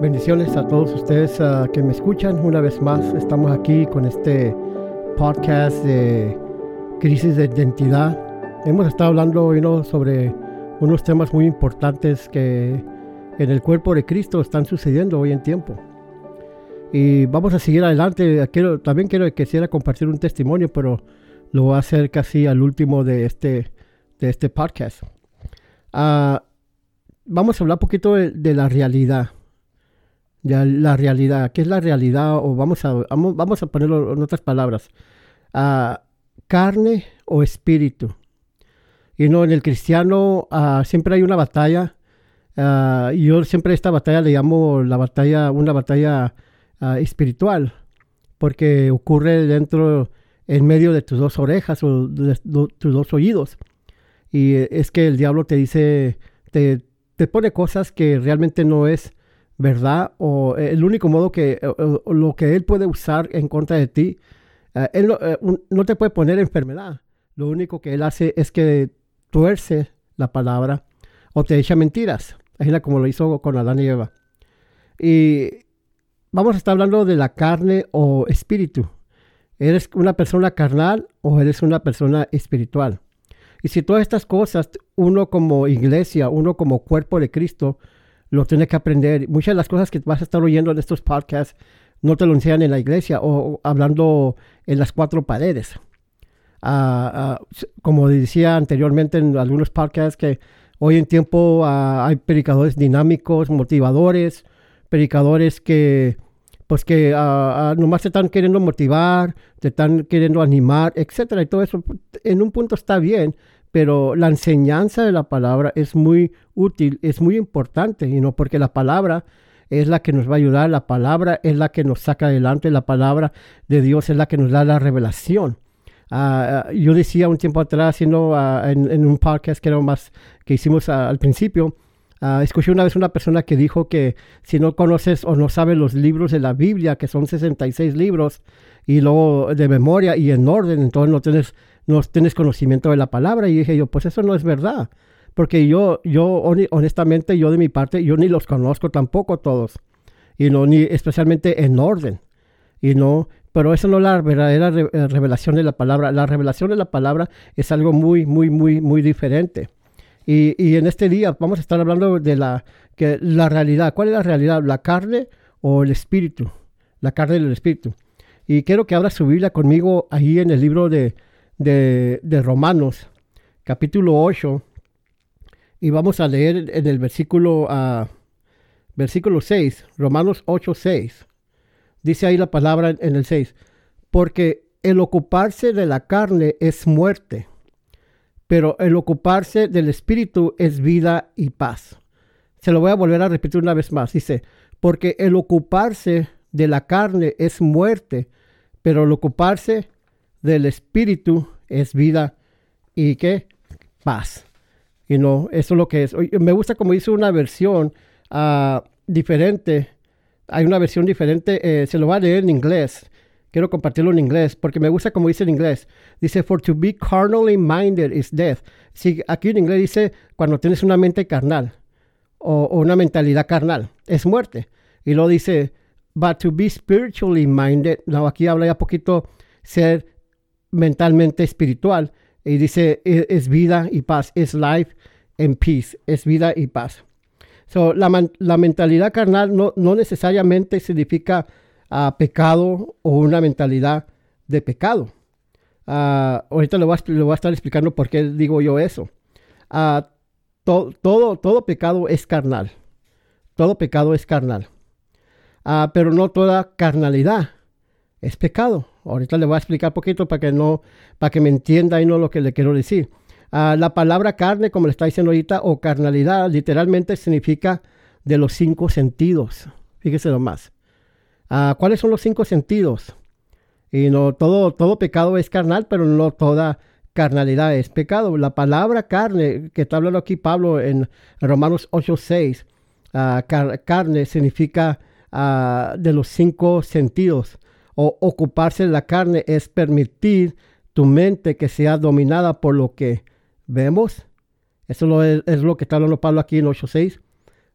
Bendiciones a todos ustedes uh, que me escuchan. Una vez más, estamos aquí con este podcast de crisis de identidad. Hemos estado hablando hoy ¿no? sobre unos temas muy importantes que en el cuerpo de Cristo están sucediendo hoy en tiempo. Y vamos a seguir adelante. Quiero, también quiero quisiera compartir un testimonio, pero lo voy a hacer casi al último de este, de este podcast. Uh, vamos a hablar un poquito de, de la realidad la realidad. ¿Qué es la realidad? O vamos a, vamos, a ponerlo en otras palabras. Uh, carne o espíritu. Y no, en el cristiano uh, siempre hay una batalla. Y yo siempre esta batalla le llamo la batalla, una batalla espiritual. Porque ocurre dentro, en medio de tus dos orejas o de, tus dos oídos. Y es que el diablo te dice, te, te pone cosas que realmente no es ¿verdad? O eh, el único modo que lo que Él puede usar en contra de ti, eh, Él eh, no te puede poner enfermedad. Lo único que Él hace es que tuerce la palabra o te echa mentiras. Imagina como lo hizo con Adán y Eva. Y vamos a estar hablando de la carne o espíritu. ¿Eres una persona carnal o eres una persona espiritual? Y si todas estas cosas, uno como iglesia, uno como cuerpo de Cristo, lo tienes que aprender. Muchas de las cosas que vas a estar oyendo en estos podcasts no te lo enseñan en la iglesia o, hablando en las cuatro paredes. Ah, ah, como decía anteriormente en algunos podcasts, que hoy en tiempo ah, hay predicadores dinámicos, motivadores, predicadores que pues que nomás te están queriendo motivar, te están queriendo animar, etcétera, y todo eso en un punto está bien, pero la enseñanza de la palabra es muy útil, es muy importante, y no porque la palabra es la que nos va a ayudar, la palabra es la que nos saca adelante, la palabra de Dios es la que nos da la revelación. Ah, yo decía un tiempo atrás, haciendo ah, en, un podcast que era más que hicimos al principio, escuché una vez una persona que dijo que si no conoces o no sabes los libros de la Biblia, que son 66 libros, y luego de memoria y en orden, entonces no tienes no tienes conocimiento de la palabra. Y dije yo, pues eso no es verdad. Porque yo, yo honestamente, yo de mi parte, yo ni los conozco tampoco todos. Y no, ni especialmente en orden. Y no, pero eso no es la verdadera eh, revelación de la palabra. La revelación de la palabra es algo muy, muy, muy, muy diferente. Y, y, en este día vamos a estar hablando de la, que, la realidad. ¿Cuál es la realidad? ¿La carne o el espíritu? La carne y el espíritu. Y quiero que abra su Biblia conmigo ahí en el libro de de, Romanos, capítulo 8, y vamos a leer en el versículo, uh, versículo 6, Romanos 8, 6. Dice ahí la palabra en el 6, porque el ocuparse de la carne es muerte, pero el ocuparse del espíritu es vida y paz. Se lo voy a volver a repetir una vez más. Dice, porque el ocuparse de la carne es muerte, pero el ocuparse del espíritu es vida y qué paz. Y no, eso es lo que es. Me gusta como hizo una versión uh, diferente. Hay una versión diferente, eh, se lo va a leer en inglés. Quiero compartirlo en inglés porque me gusta como dice en inglés. Dice, for to be carnally minded is death. Sí, aquí en inglés dice, cuando tienes una mente carnal o, o una mentalidad carnal, es muerte. Y luego dice, but to be spiritually minded. No, aquí habla ya poquito ser mentalmente espiritual. Y dice, e, es vida y paz, es life and peace, es vida y paz. So, la, mentalidad carnal no, no necesariamente significa uh, pecado o una mentalidad de pecado. Uh, ahorita le voy, a, voy, a, estar explicando por qué digo yo eso. To, todo, todo pecado es carnal. Todo pecado es carnal. pero no toda carnalidad es pecado. Ahorita le voy a explicar poquito para que no, para que me entienda y no lo que le quiero decir. Ah, la palabra carne, como le está diciendo ahorita, o carnalidad, literalmente significa de los cinco sentidos. Fíjese nomás. Uh, ¿Cuáles son los cinco sentidos? Y no todo, todo pecado es carnal, pero no toda carnalidad es pecado. La palabra carne, que está hablando aquí Pablo en Romanos 8:6, uh, carne significa de los cinco sentidos o ocuparse de la carne es permitir tu mente que sea dominada por lo que vemos. Eso es, lo que está hablando Pablo aquí en 8.6.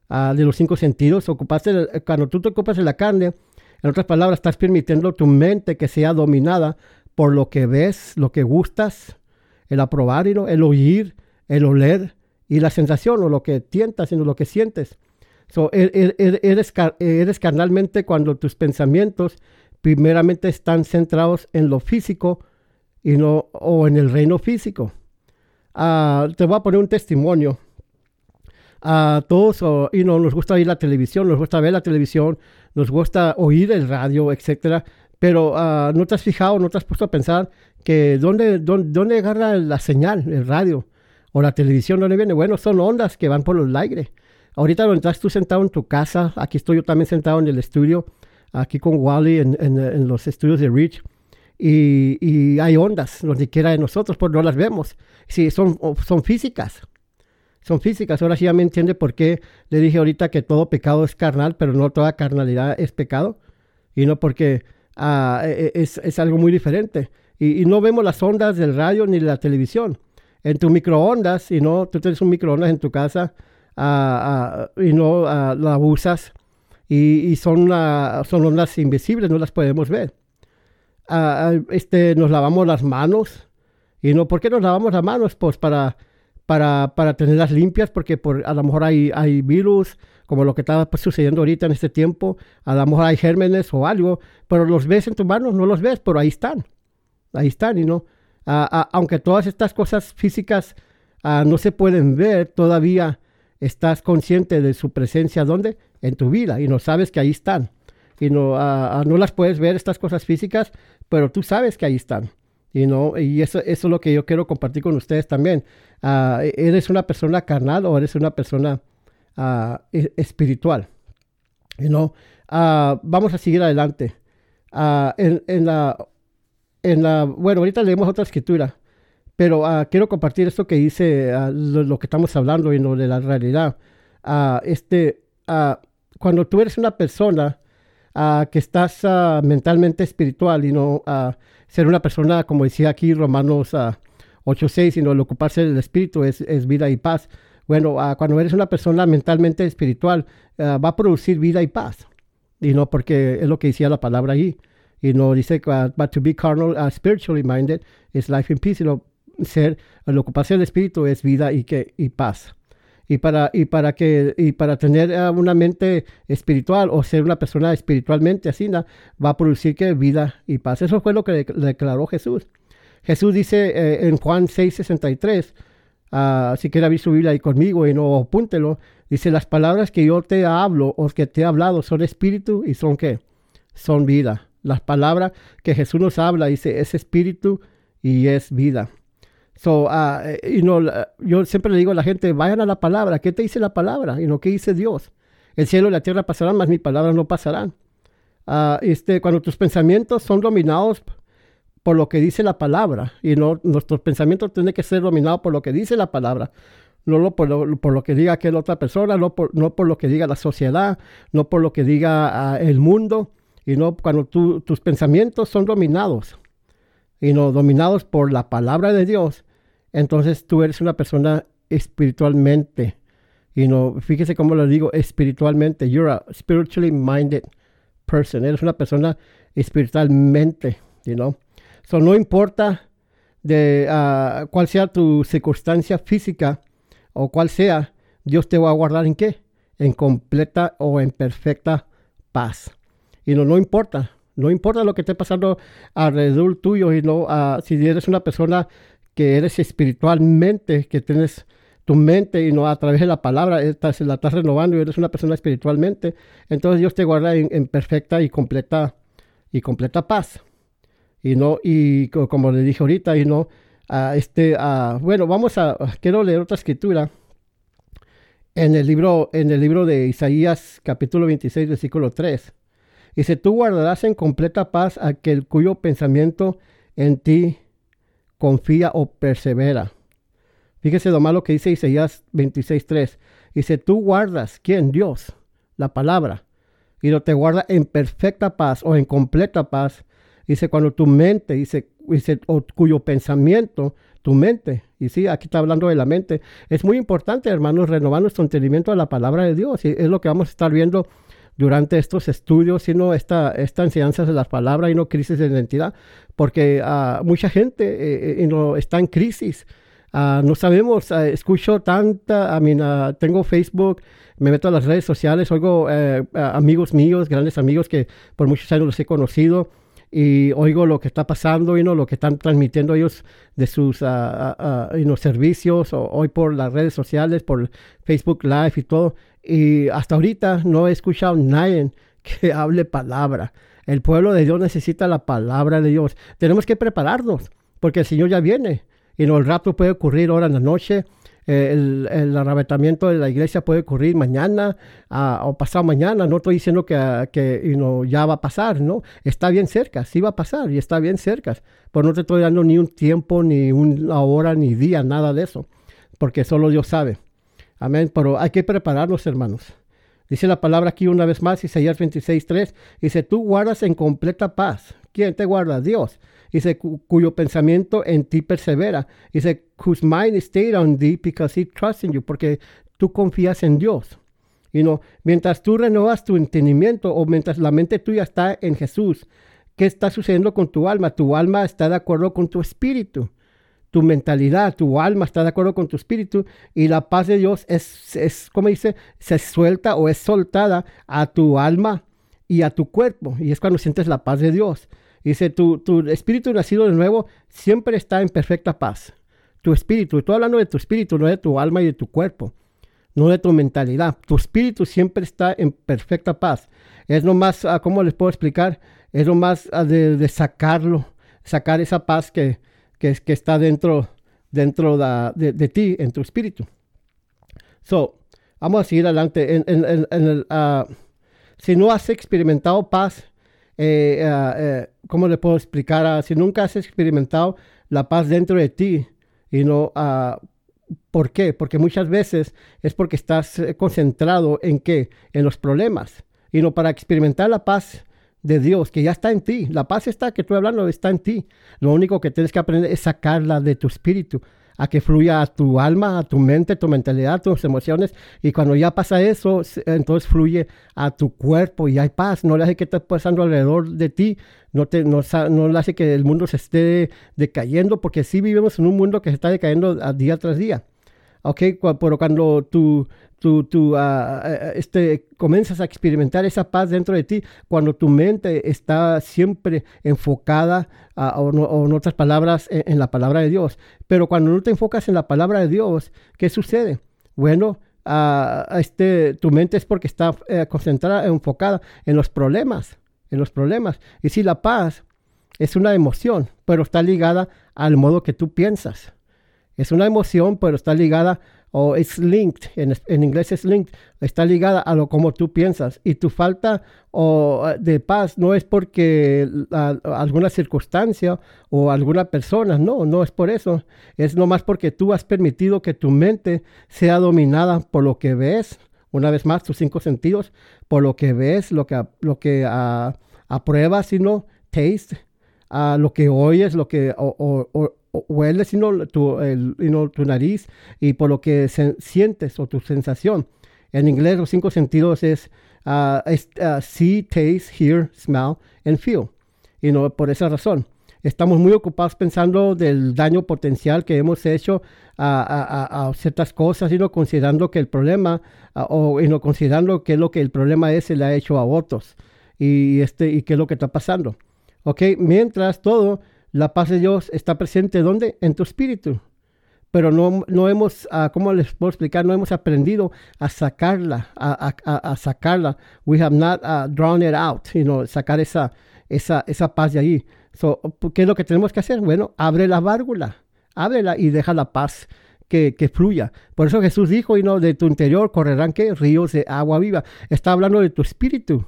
ah, de los cinco sentidos. Ocupaste, cuando tú te ocupas de la carne, en otras palabras, estás permitiendo tu mente que sea dominada por lo que ves, lo que gustas, el aprobar, el oír, el oler y la sensación o lo que tientas, sino lo que sientes. So, er, er, er, eres, eres carnalmente cuando tus pensamientos primeramente están centrados en lo físico y no, o en el reino físico. Ah, te voy a poner un testimonio. A todos y no, nos gusta oír la televisión, nos gusta ver la televisión, nos gusta oír el radio, etcétera. Pero uh, no te has fijado, no te has puesto a pensar que dónde, dónde, dónde, agarra la señal, el radio o la televisión, dónde viene. Bueno, son ondas que van por el aire. Ahorita donde estás tú sentado en tu casa, aquí estoy yo también sentado en el estudio, aquí con Wally en, en, los estudios de Reach y, hay ondas donde quiera de nosotros, pues no las vemos. Sí, son, son físicas. Son físicas. Ahora sí ya me entiende por qué le dije ahorita que todo pecado es carnal, pero no toda carnalidad es pecado. Y no porque ah, e, e, es, algo muy diferente. Y, no vemos las ondas del radio ni de la televisión. En tu microondas, y no, tú tienes un microondas en tu casa ah, ah, y no la usas. Y, son, son ondas invisibles, no las podemos ver este, nos lavamos las manos. Y no, ¿por qué nos lavamos las manos? Pues para, para, para tenerlas limpias, porque por, a lo mejor hay, hay virus, como lo que está pues, sucediendo ahorita en este tiempo, a lo mejor hay gérmenes o algo, pero los ves en tus manos, no los ves, pero ahí están, ahí están, y no, aunque todas estas cosas físicas no se pueden ver, todavía estás consciente de su presencia, ¿dónde? En tu vida, y no sabes que ahí están, y no, no las puedes ver, estas cosas físicas, pero tú sabes que ahí están. Y, no, y eso, es lo que yo quiero compartir con ustedes también. Ah, ¿Eres una persona carnal o eres una persona uh, espiritual? You know? Uh, vamos a seguir adelante. En, la, en la, bueno, ahorita leemos otra escritura, pero quiero compartir esto que dice lo, lo, que estamos hablando y no de la realidad. este, cuando tú eres una persona que estás uh, mentalmente espiritual y no uh, ser una persona, como decía aquí Romanos 8.6, sino el ocuparse del espíritu es, es vida y paz. Bueno, cuando eres una persona mentalmente espiritual, va a producir vida y paz. Y no porque es lo que decía la palabra ahí. Y no dice, but to be carnal, spiritually minded, is life in peace. Sino ser, el ocuparse del espíritu es vida y, que, y paz y para, y para, que, y para tener eh, una mente espiritual o ser una persona espiritualmente así, va a producir que vida y paz. Eso fue lo que declaró Jesús. Jesús dice eh, en Juan 6, 63, uh, si quiere abrir su Biblia ahí conmigo y no apúntelo, dice, las palabras que yo te hablo o que te he hablado son espíritu y son qué? Son vida. Las palabras que Jesús nos habla, dice, es espíritu y es vida. So, uh, yo siempre le digo a la gente, vayan a la palabra. ¿Qué te dice la palabra? Y no ¿Qué dice Dios? El cielo y la tierra pasarán, mas mis palabras no pasarán. Uh, este, cuando tus pensamientos son dominados por lo que dice la palabra, y no nuestros pensamientos tienen que ser dominados por lo que dice la palabra, no por, lo, por lo que diga aquella otra persona, no por, no por lo que diga la sociedad, no por lo que diga uh, el mundo, y no cuando tus pensamientos son dominados y no dominados por la palabra de Dios, entonces tú eres una persona espiritualmente. Y no, fíjese cómo lo digo, espiritualmente. You're a spiritually minded person. Eres una persona espiritualmente, you know. So no importa de uh, cuál sea tu circunstancia física o cuál sea, Dios te va a guardar en qué? En completa o en perfecta paz. Y no, no importa. No importa lo que esté pasando alrededor tuyo, y no, uh, si eres una persona que eres espiritualmente, que tienes tu mente y no a través de la palabra, estás, la estás renovando y eres una persona espiritualmente, entonces Dios te guarda en, perfecta y completa y completa paz. Y no, y como le dije ahorita, y no, uh, este, uh, bueno, vamos a, quiero leer otra escritura en el libro, en el libro de Isaías, capítulo 26, versículo 3. Dice, tú guardarás en completa paz aquel cuyo pensamiento en ti confía o persevera. Fíjese lo malo que dice Isaías 26.3. Dice, tú guardas, ¿quién? Dios, la palabra. Y lo te guarda en perfecta paz o en completa paz. Dice, cuando tu mente, dice, dice o cuyo pensamiento, tu mente. Y sí, aquí está hablando de la mente. Es muy importante, hermanos, renovar nuestro entendimiento a la palabra de Dios. Y es lo que vamos a estar viendo durante estos estudios, sino esta, esta enseñanza de las palabras y no crisis de identidad, porque uh, mucha gente eh, eh no, está en crisis. Uh, no sabemos, uh, escucho tanta, I mean, tengo Facebook, me meto a las redes sociales, oigo eh, amigos míos, grandes amigos que por muchos años los he conocido y oigo lo que está pasando, y no lo que están transmitiendo ellos de sus uh, servicios, o, hoy por las redes sociales, por Facebook Live y todo. Y hasta ahorita no he escuchado nadie que hable palabra. El pueblo de Dios necesita la palabra de Dios. Tenemos que prepararnos, porque el Señor ya viene. Y no, el rapto puede ocurrir ahora en la noche. Eh, el, el, arrebatamiento de la iglesia puede ocurrir mañana uh, o pasado mañana. No estoy diciendo que, que you know, ya va a pasar, ¿no? Está bien cerca, sí va a pasar y está bien cerca. Pero no te estoy dando ni un tiempo, ni una hora, ni día, nada de eso. Porque solo Dios sabe. Amén. Pero hay que prepararnos, hermanos. Dice la palabra aquí una vez más, Isaías 26.3. Dice, tú guardas en completa paz. ¿Quién te guarda? Dios dice, cuyo pensamiento en ti persevera. Dice, whose mind stayed on thee because he trusts in you, porque tú confías en Dios. Y no, mientras tú renovas tu entendimiento o mientras la mente tuya está en Jesús, ¿qué está sucediendo con tu alma? Tu alma está de acuerdo con tu espíritu. Tu mentalidad, tu alma está de acuerdo con tu espíritu y la paz de Dios es, es como dice, se suelta o es soltada a tu alma y a tu cuerpo. Y es cuando sientes la paz de Dios. Dice, tu, tu espíritu nacido de nuevo siempre está en perfecta paz. Tu espíritu, estoy hablando de tu espíritu, no de tu alma y de tu cuerpo, no de tu mentalidad. Tu espíritu siempre está en perfecta paz. Es lo más, ah, ¿cómo les puedo explicar? Es lo más ah, de, de sacarlo, sacar esa paz que, que, que está dentro, dentro de, de, ti, en tu espíritu. So, vamos a seguir adelante. En, en, en uh, si no has experimentado paz, eh, eh, eh, ¿cómo le puedo explicar? Ah, si nunca has experimentado la paz dentro de ti y no, uh, ¿por qué? Porque muchas veces es porque estás concentrado en qué? En los problemas. Y no para experimentar la paz de Dios que ya está en ti. La paz está que estoy hablando está en ti. Lo único que tienes que aprender es sacarla de tu espíritu a que fluya a tu alma, a tu mente, tu mentalidad, tus emociones. Y cuando ya pasa eso, entonces fluye a tu cuerpo y hay paz. No le hace que esté pasando alrededor de ti, no, te, no, no le hace que el mundo se esté decayendo, porque sí vivimos en un mundo que se está decayendo día tras día. ¿Ok? Pero cuando tú, tú, tú uh, este, comienzas a experimentar esa paz dentro de ti, cuando tu mente está siempre enfocada, o, no, o, en otras palabras, en, en, la palabra de Dios. Pero cuando no te enfocas en la palabra de Dios, ¿qué sucede? Bueno, uh, este, tu mente es porque está eh, concentrada, enfocada en los problemas, en los problemas. Y si la paz es una emoción, pero está ligada al modo que tú piensas. Es una emoción, pero está ligada o es linked, en, en, inglés es linked, está ligada a lo como tú piensas. Y tu falta o, de paz no es porque alguna circunstancia o alguna persona, no, no es por eso. Es nomás porque tú has permitido que tu mente sea dominada por lo que ves, una vez más, tus cinco sentidos, por lo que ves, lo que, lo que apruebas, sino taste, a lo que oyes, lo que hueles, sino tu, el, tu nariz y por lo que sientes o tu sensación. En inglés los cinco sentidos es, uh, see, taste, hear, smell and feel. Y no por esa razón. Estamos muy ocupados pensando del daño potencial que hemos hecho a, a, ciertas cosas, sino considerando que el problema, o y no considerando que lo que el problema es se le ha hecho a otros y, este, y qué es lo que está pasando. ¿Ok? Mientras todo la paz de Dios está presente ¿dónde? En tu espíritu. Pero no, no hemos, uh, ¿cómo les puedo explicar? No hemos aprendido a sacarla, a, a, sacarla. We have not uh, drawn it out, you know, sacar esa, esa, esa paz de ahí. So, ¿Qué es lo que tenemos que hacer? Bueno, abre la válvula, ábrela y deja la paz que, que, fluya. Por eso Jesús dijo, y no, de tu interior correrán ¿qué? ríos de agua viva. Está hablando de tu espíritu,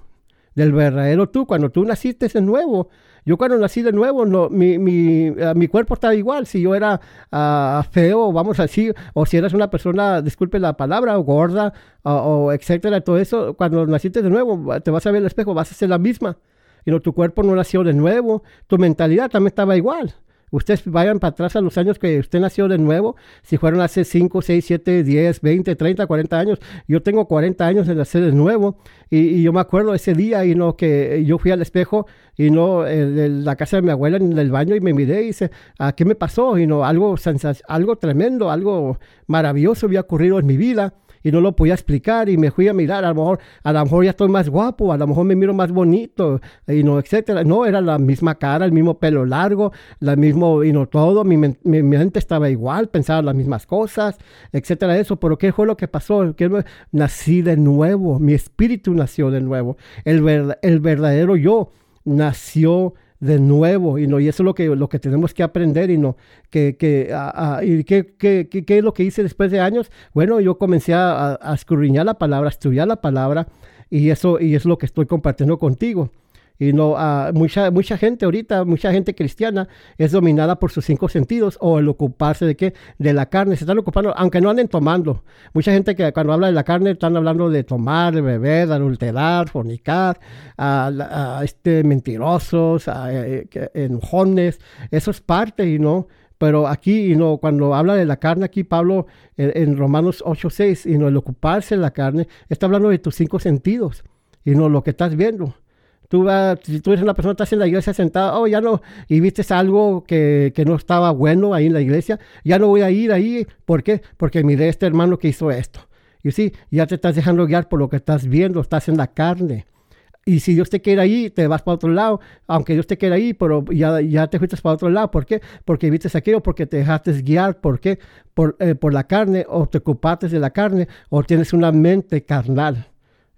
del verdadero tú. Cuando tú naciste de nuevo, yo cuando nací de nuevo, no, mi, mi, uh, mi cuerpo estaba igual. Si yo era uh, feo, vamos a decir, o si eras una persona, disculpe la palabra, o gorda, o etcétera, todo eso, cuando naciste de nuevo, te vas a ver el espejo, vas a ser la misma. Y no, tu cuerpo no nació de nuevo, tu mentalidad también estaba igual. Ustedes vayan para atrás a los años que usted nació de nuevo, si fueron hace 5, 6, 7, 10, 20, 30, 40 años. Yo tengo 40 años de nacer de nuevo y, yo me acuerdo ese día y no que yo fui al espejo y no la casa de mi abuela en el baño y me miré y dice, ¿a qué me pasó? Y no, algo, algo tremendo, algo maravilloso había ocurrido en mi vida y no lo podía explicar y me fui a mirar, a lo mejor, a lo mejor ya estoy más guapo, a lo mejor me miro más bonito, y no, etcétera. No, era la misma cara, el mismo pelo largo, la mismo, y no todo, mi, mente estaba igual, pensaba las mismas cosas, etcétera, eso. Pero ¿qué fue lo que pasó? Que nací de nuevo, mi espíritu nació de nuevo, el, el verdadero yo nació de nuevo y no y eso es lo que lo que tenemos que aprender y no que que y qué, qué, qué, es lo que hice después de años. Bueno yo comencé a, a la palabra a estudiar la palabra y eso y es lo que estoy compartiendo contigo y no, uh, mucha, mucha gente ahorita, mucha gente cristiana es dominada por sus cinco sentidos o el ocuparse de qué? De la carne. Se están ocupando, aunque no anden tomando. Mucha gente que cuando habla de la carne están hablando de tomar, de beber, adulterar, fornicar, uh, este, mentirosos, eh, enojones. Eso es parte, y no. Pero aquí, y no, cuando habla de la carne, aquí Pablo en, Romanos 8:6, y no, el ocuparse de la carne, está hablando de tus cinco sentidos, y no lo que estás viendo Tú si tú eres una persona que estás en la iglesia sentada, oh, ya no, y viste algo que, que, no estaba bueno ahí en la iglesia, ya no voy a ir ahí. ¿Por qué? Porque miré a este hermano que hizo esto. Y sí, ya te estás dejando guiar por lo que estás viendo, estás en la carne. Y si Dios te quiere ahí, te vas para otro lado, aunque Dios te quiera ahí, pero ya, ya te fuiste para otro lado. ¿Por qué? Porque viste aquello, porque te dejaste guiar. ¿Por qué? Por, eh, por la carne, o te ocupaste de la carne, o tienes una mente carnal.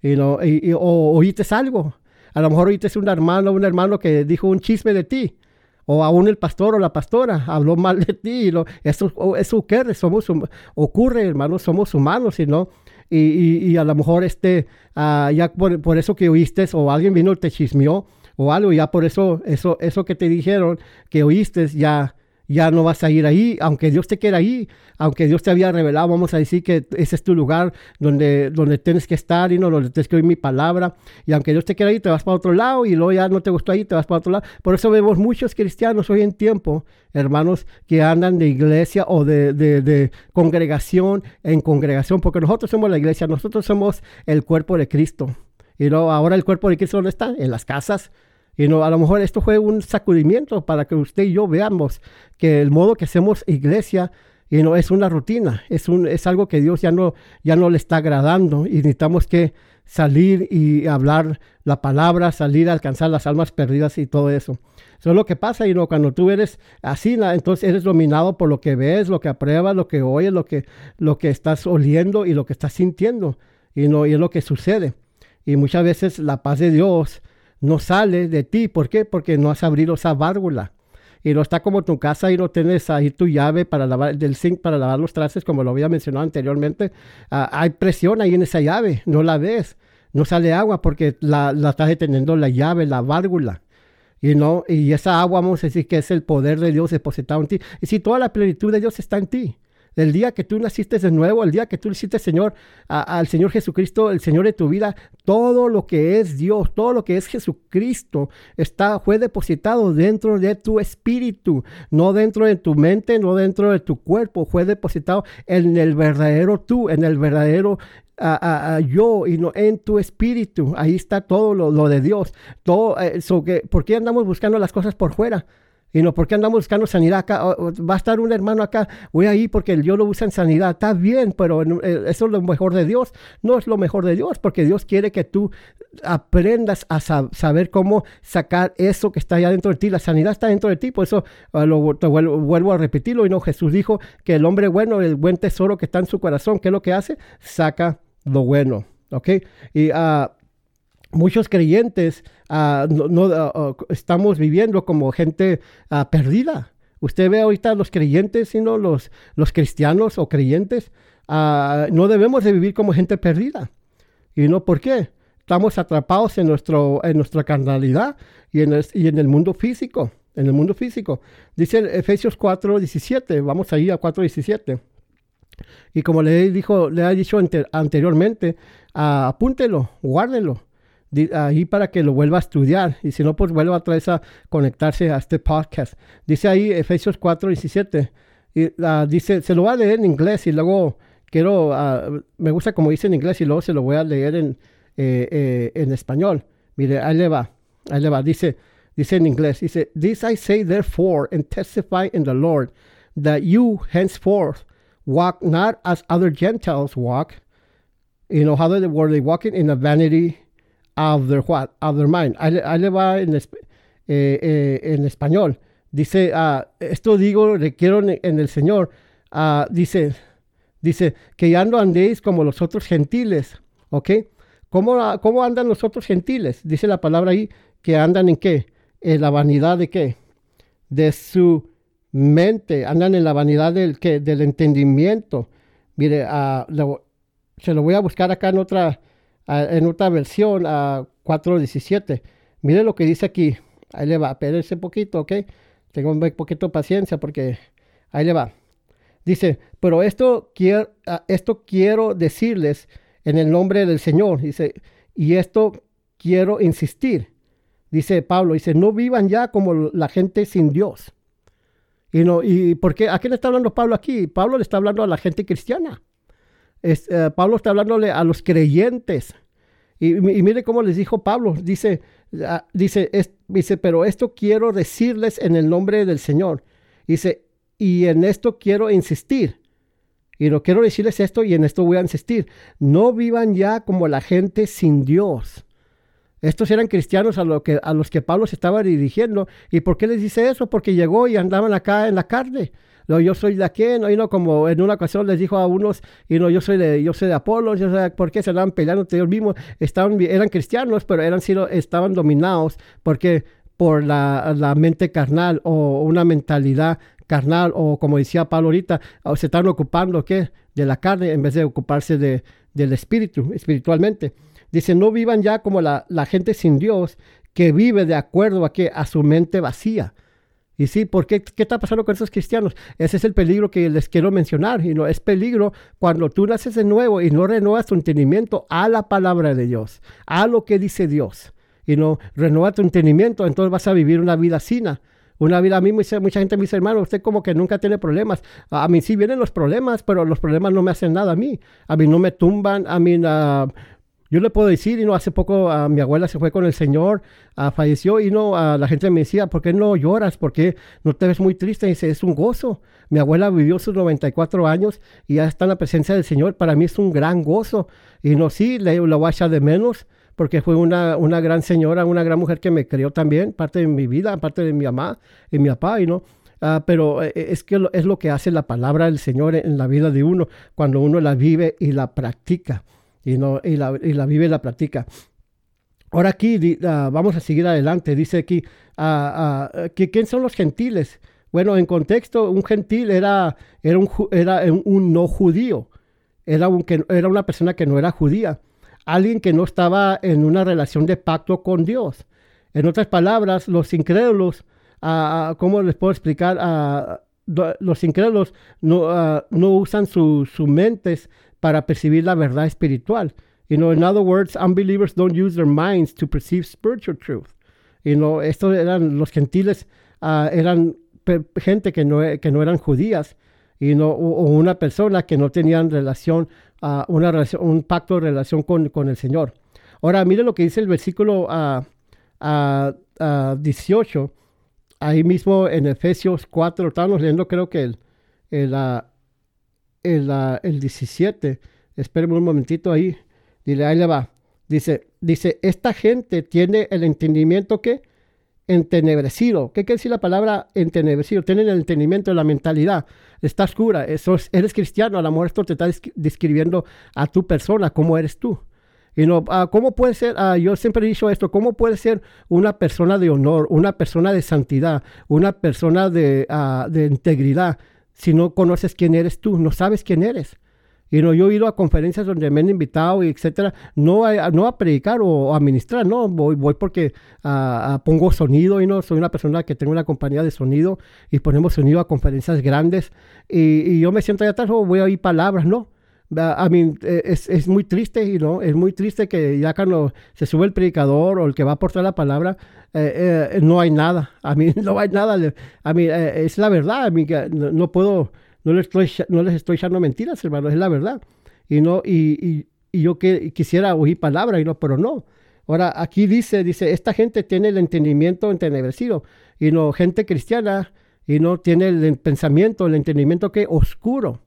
Y no, y, o oíste algo a lo mejor es un hermano o un hermano que dijo un chisme de ti. O aún el pastor o la pastora habló mal de ti. Y lo, eso, eso ocurre, somos, ocurre, hermanos, somos humanos, ¿no? Y, y, a lo mejor este, uh, ya por, por, eso que oíste, o alguien vino y te chismeó, o algo, ya por eso, eso, eso que te dijeron que oíste, ya, ya no vas a ir ahí, aunque Dios te quiera ahí, aunque Dios te había revelado, vamos a decir que ese es tu lugar donde, donde tienes que estar y no donde tienes que oír mi palabra, y aunque Dios te quiera ahí, te vas para otro lado y luego ya no te gustó ahí, te vas para otro lado. Por eso vemos muchos cristianos hoy en tiempo, hermanos, que andan de iglesia o de, de, de congregación en congregación, porque nosotros somos la iglesia, nosotros somos el cuerpo de Cristo. Y no, ahora el cuerpo de Cristo, ¿dónde está? En las casas, y no, a lo mejor esto fue un sacudimiento para que usted y yo veamos que el modo que hacemos iglesia y no es una rutina, es, un, es algo que Dios ya no, ya no le está agradando y necesitamos que salir y hablar la palabra, salir a alcanzar las almas perdidas y todo eso. Eso es lo que pasa y no, cuando tú eres así, entonces eres dominado por lo que ves, lo que apruebas, lo que oyes, lo que, lo que estás oliendo y lo que estás sintiendo. Y, no, y es lo que sucede. Y muchas veces la paz de Dios no sale de ti. ¿Por qué? Porque no has abierto esa válvula. Y no está como tu casa y no tienes ahí tu llave para lavar del zinc para lavar los trastes, como lo había mencionado anteriormente. Ah, hay presión ahí en esa llave, no la ves. No sale agua porque la, la estás deteniendo la llave, la válvula. Y, no, y esa agua, vamos a decir que es el poder de Dios depositado en ti. Y si toda la plenitud de Dios está en ti, el día que tú naciste de nuevo, el día que tú hiciste Señor, al Señor Jesucristo, el Señor de tu vida, todo lo que es Dios, todo lo que es Jesucristo, está, fue depositado dentro de tu espíritu, no dentro de tu mente, no dentro de tu cuerpo, fue depositado en el verdadero tú, en el verdadero yo y no en tu espíritu. Ahí está todo lo, de Dios. Todo eh, que, ¿Por qué andamos buscando las cosas por fuera? Y no, ¿por qué andamos buscando sanidad acá? Va a estar un hermano acá, voy ahí porque Dios lo usa en sanidad. Está bien, pero eh, eso es lo mejor de Dios. No es lo mejor de Dios, porque Dios quiere que tú aprendas a saber cómo sacar eso que está allá dentro de ti. La sanidad está dentro de ti, por eso ah, lo, te vuelvo, a repetirlo. Y no, Jesús dijo que el hombre bueno, el buen tesoro que está en su corazón, ¿qué es lo que hace? Saca lo bueno. ¿Ok? Y uh, muchos creyentes ah, no, ah, ah, estamos viviendo como gente perdida. Usted ve ahorita los creyentes, sino los, los cristianos o creyentes, no debemos de vivir como gente perdida. ¿Y no por qué? Estamos atrapados en, nuestro, en nuestra carnalidad y en, el, y en el mundo físico. En el mundo físico. Dice Efesios 4, 17. Vamos ahí a 4, 17. Y como le, dijo, le he dicho anteriormente, apúntelo, guárdelo ahí para que lo vuelva a estudiar. Y si no, pues vuelva otra vez a conectarse a este podcast. Dice ahí Efesios 4, 17. Y, ah, dice, se lo voy a leer en inglés y luego quiero, ah, me gusta como dice en inglés y luego se lo voy a leer en, eh, eh, en español. Mire, ahí le va, ahí le va. Dice, dice en inglés, dice, This I say therefore and testify in the Lord that you henceforth walk not as other Gentiles walk, you know, how they were they walking in the vanity of their what? Of their mind. Ahí, le va en, eh, eh, en español. Dice, uh, esto digo, requiero en, en el Señor. Uh, dice, dice, que ya no andéis como los otros gentiles. ¿Ok? ¿Cómo, ¿Cómo andan los otros gentiles? Dice la palabra ahí, que andan en qué? En la vanidad de qué? De su mente, andan en la vanidad del, ¿qué? del entendimiento. Mire, uh, se lo voy a buscar acá en otra, en otra versión, a 4.17. Mire lo que dice aquí. Ahí le va, espérense un poquito, ¿ok? Tengo un poquito de paciencia porque ahí le va. Dice, pero esto quiero, esto quiero decirles en el nombre del Señor. Dice, y esto quiero insistir. Dice Pablo, dice, no vivan ya como la gente sin Dios. Y no, y porque ¿a quién le está hablando Pablo aquí? Pablo le está hablando a la gente cristiana. Eh, Pablo está hablándole a los creyentes. Y, mire cómo les dijo Pablo. Dice, ah, dice, dice, pero esto quiero decirles en el nombre del Señor. Dice, y en esto quiero insistir. Y no quiero decirles esto y en esto voy a insistir. No vivan ya como la gente sin Dios. Estos eran cristianos a, lo que, a los que Pablo se estaba dirigiendo. ¿Y por qué les dice eso? Porque llegó y andaban acá en la carne no, yo soy de aquí, no, y no, como en una ocasión les dijo a unos, y no, yo soy de, yo soy de Apolo, yo sé por qué se estaban peleando ellos mismos, estaban, eran cristianos, pero eran, estaban dominados, porque por la, la mente carnal o una mentalidad carnal, o como decía Pablo ahorita, se están ocupando, ¿qué? De la carne en vez de ocuparse de, del espíritu, espiritualmente. Dice, no vivan ya como la, la gente sin Dios, que vive de acuerdo a, que, a su mente vacía. Y sí, ¿por qué, qué está pasando con esos cristianos? Ese es el peligro que les quiero mencionar. Y no es peligro cuando tú naces de nuevo y no renuevas tu entendimiento a la palabra de Dios, a lo que dice Dios. Y no renueva tu entendimiento, entonces vas a vivir una vida sina. Una vida, a mí mucha, gente me dice, hermano, usted como que nunca tiene problemas. A mí sí vienen los problemas, pero los problemas no me hacen nada a mí. A mí no me tumban, a mí uh, yo le puedo decir, y no, hace poco a mi abuela se fue con el Señor, falleció, y no, a la gente me decía, ¿por qué no lloras? ¿Por qué no te ves muy triste? Y dice, es un gozo. Mi abuela vivió sus 94 años y ya está en la presencia del Señor. Para mí es un gran gozo. Y no, sí, le, lo voy a echar de menos, porque fue una, una gran señora, una gran mujer que me crió también, parte de mi vida, parte de mi mamá y mi papá, y no. Pero eh, es que es lo que hace la palabra del Señor en la vida de uno, cuando uno la vive y la practica y, no, y, la, y la vive y la practica. Ahora aquí ah, vamos a seguir adelante. Dice aquí, uh, uh, ¿quién son los gentiles? Bueno, en contexto, un gentil era, era, un, era un no judío. Era, un, que, era una persona que no era judía. Alguien que no estaba en una relación de pacto con Dios. En otras palabras, los incrédulos, ¿cómo les puedo explicar? los incrédulos no, no usan sus mentes para percibir la verdad espiritual. You know, in other words, unbelievers don't use their minds to perceive spiritual truth. You know, estos eran los gentiles, uh, eran gente que no, que no eran judías, y no, o, una persona que no tenían relación, uh, una relación, un pacto de relación con, con, el Señor. Ahora, mire lo que dice el versículo uh, 18, ahí mismo en Efesios 4, estamos leyendo creo que el, el, el, el 17. Espérenme un momentito ahí. Dile, ahí le va. Dice, dice, esta gente tiene el entendimiento que entenebrecido. ¿Qué quiere decir la palabra entenebrecido? Tienen el entendimiento, la mentalidad. Está oscura. Eso eres cristiano. A lo mejor esto te está describiendo a tu persona, cómo eres tú. Y no, ah, ¿Cómo puede ser? Ah, yo siempre he dicho esto, ¿cómo puede ser una persona de honor, una persona de santidad, una persona de, uh, de integridad? Si no conoces quién eres tú, no sabes quién eres. Y no, yo he ido a conferencias donde me han invitado y etcétera, no a, no a predicar o a ministrar, no, voy, voy porque uh, pongo sonido y no, soy una persona que tengo una compañía de sonido y ponemos sonido a conferencias grandes y, yo me siento allá atrás o voy a oír palabras, no. A mí eh, es, es, muy triste, y no, es muy triste que ya cuando se sube el predicador o el que va a aportar la palabra, eh, eh, no hay nada. A mí no hay nada. A mí es la verdad. A mí no, puedo, no les estoy, no les estoy echando mentiras, hermano, es la verdad. Y no, y, y, yo que, quisiera oír palabra, y no, pero no. Ahora, aquí dice, dice, esta gente tiene el entendimiento entenebrecido, y no, gente cristiana, y no tiene el pensamiento, el entendimiento que oscuro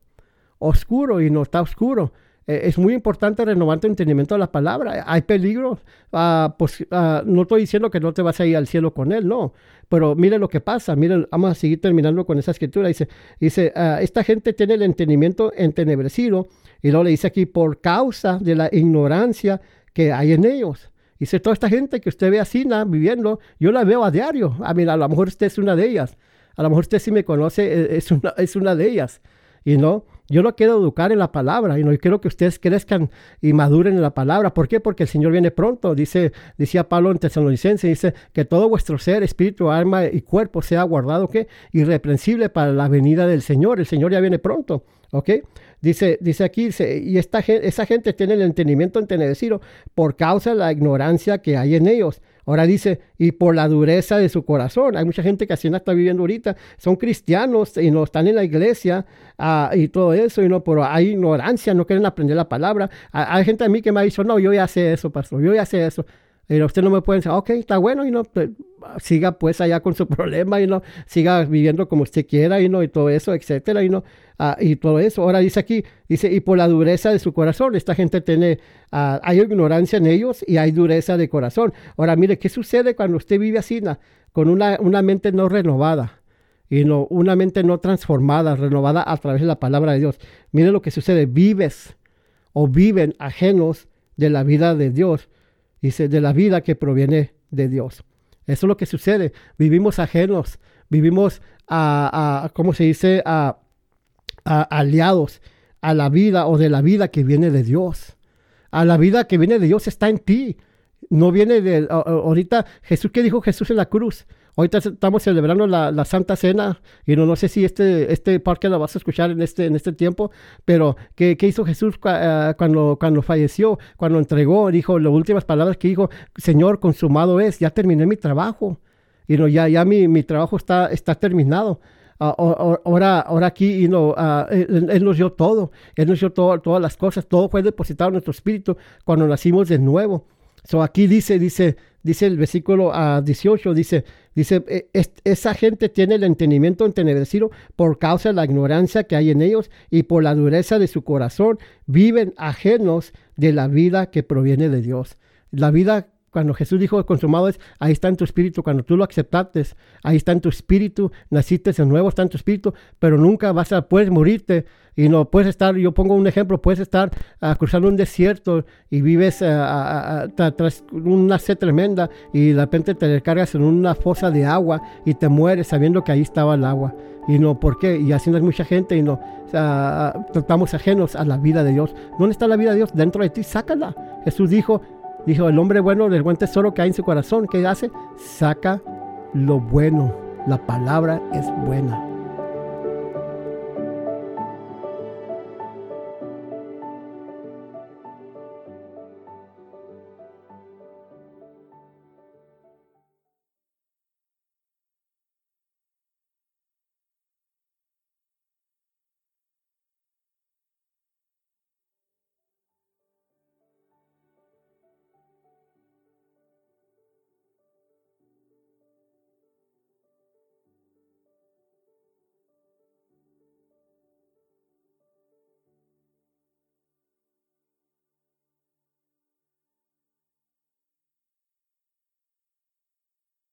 oscuro y no está oscuro. Eh, es muy importante renovar tu entendimiento de la palabra. Hay peligro. Ah, pues, ah, no estoy diciendo que no te vas a ir al cielo con él, no. Pero mire lo que pasa. Miren, vamos a seguir terminando con esa escritura. Dice, dice ah, esta gente tiene el entendimiento entenebrecido. Y luego le dice aquí, por causa de la ignorancia que hay en ellos. Dice, toda esta gente que usted ve así, viviendo, yo la veo a diario. A mí, a lo mejor usted es una de ellas. A lo mejor usted sí me conoce, eh, es una, es una de ellas. Y no, yo lo quiero educar en la palabra y no quiero que ustedes crezcan y maduren en la palabra. ¿Por qué? Porque el Señor viene pronto. Dice, decía Pablo en Tesalonicense, dice que todo vuestro ser, espíritu, alma y cuerpo sea guardado, ¿qué? Irreprensible para la venida del Señor. El Señor ya viene pronto, ¿ok? Dice, dice aquí, y esta, esa gente tiene el entendimiento entenecido por causa de la ignorancia que hay en ellos Ahora dice, y por la dureza de su corazón. Hay mucha gente que así no está viviendo ahorita. Son cristianos y no están en la iglesia ah, y todo eso, y no, pero hay ignorancia, no quieren aprender la palabra. Hay, gente a mí que me ha dicho, no, yo ya sé eso, pastor, yo ya sé eso. Y usted no me puede decir, ok, está bueno, y no, pues, siga pues allá con su problema, y no, siga viviendo como usted quiera, y no, y todo eso, etcétera, y no, ah, y todo eso. Ahora dice aquí, dice, y por la dureza de su corazón, esta gente tiene, ah, hay ignorancia en ellos y hay dureza de corazón. Ahora mire, ¿qué sucede cuando usted vive así, con una, una mente no renovada? y no, una mente no transformada, renovada a través de la palabra de Dios. Mire lo que sucede, vives o viven ajenos de la vida de Dios Dice, de la vida que proviene de Dios. Eso es lo que sucede. Vivimos ajenos, vivimos, a, ¿cómo se dice?, a, aliados a la vida o de la vida que viene de Dios. A la vida que viene de Dios está en ti. No viene de... Ahorita, Jesús, ¿qué dijo Jesús en la cruz? Ahorita estamos celebrando la, Santa Cena y no, no, sé si este, este parque lo vas a escuchar en este, en este tiempo, pero ¿qué, qué hizo Jesús eh, cuando, cuando falleció, cuando entregó? Dijo las últimas palabras que dijo, Señor, consumado es, ya terminé mi trabajo. Y no, ya, ya mi, mi trabajo está, está terminado. Ah, ahora, ahora aquí y no, ah, él, nos dio todo, Él nos dio todo, todas las cosas, todo fue depositado en nuestro espíritu cuando nacimos de nuevo. So aquí dice, dice, dice el versículo a ah, 18, dice, dice, e, esa gente tiene el entendimiento entenebrecido por causa de la ignorancia que hay en ellos y por la dureza de su corazón, viven ajenos de la vida que proviene de Dios. La vida cuando Jesús dijo consumado es, ahí está en tu espíritu, cuando tú lo aceptaste, ahí está en tu espíritu, naciste de nuevo, está en tu espíritu, pero nunca vas a, puedes morirte y no puedes estar, yo pongo un ejemplo, puedes estar uh, cruzando un desierto y vives uh, tras una sed tremenda y de repente te descargas en una fosa de agua y te mueres sabiendo que ahí estaba el agua. Y no, ¿por qué? Y así no es mucha gente y no, tratamos ajenos a la vida de Dios. ¿Dónde está la vida de Dios? Dentro de ti, sácala. Jesús dijo, Dijo, el hombre bueno del buen tesoro que hay en su corazón, ¿qué hace? Saca lo bueno. La palabra es buena.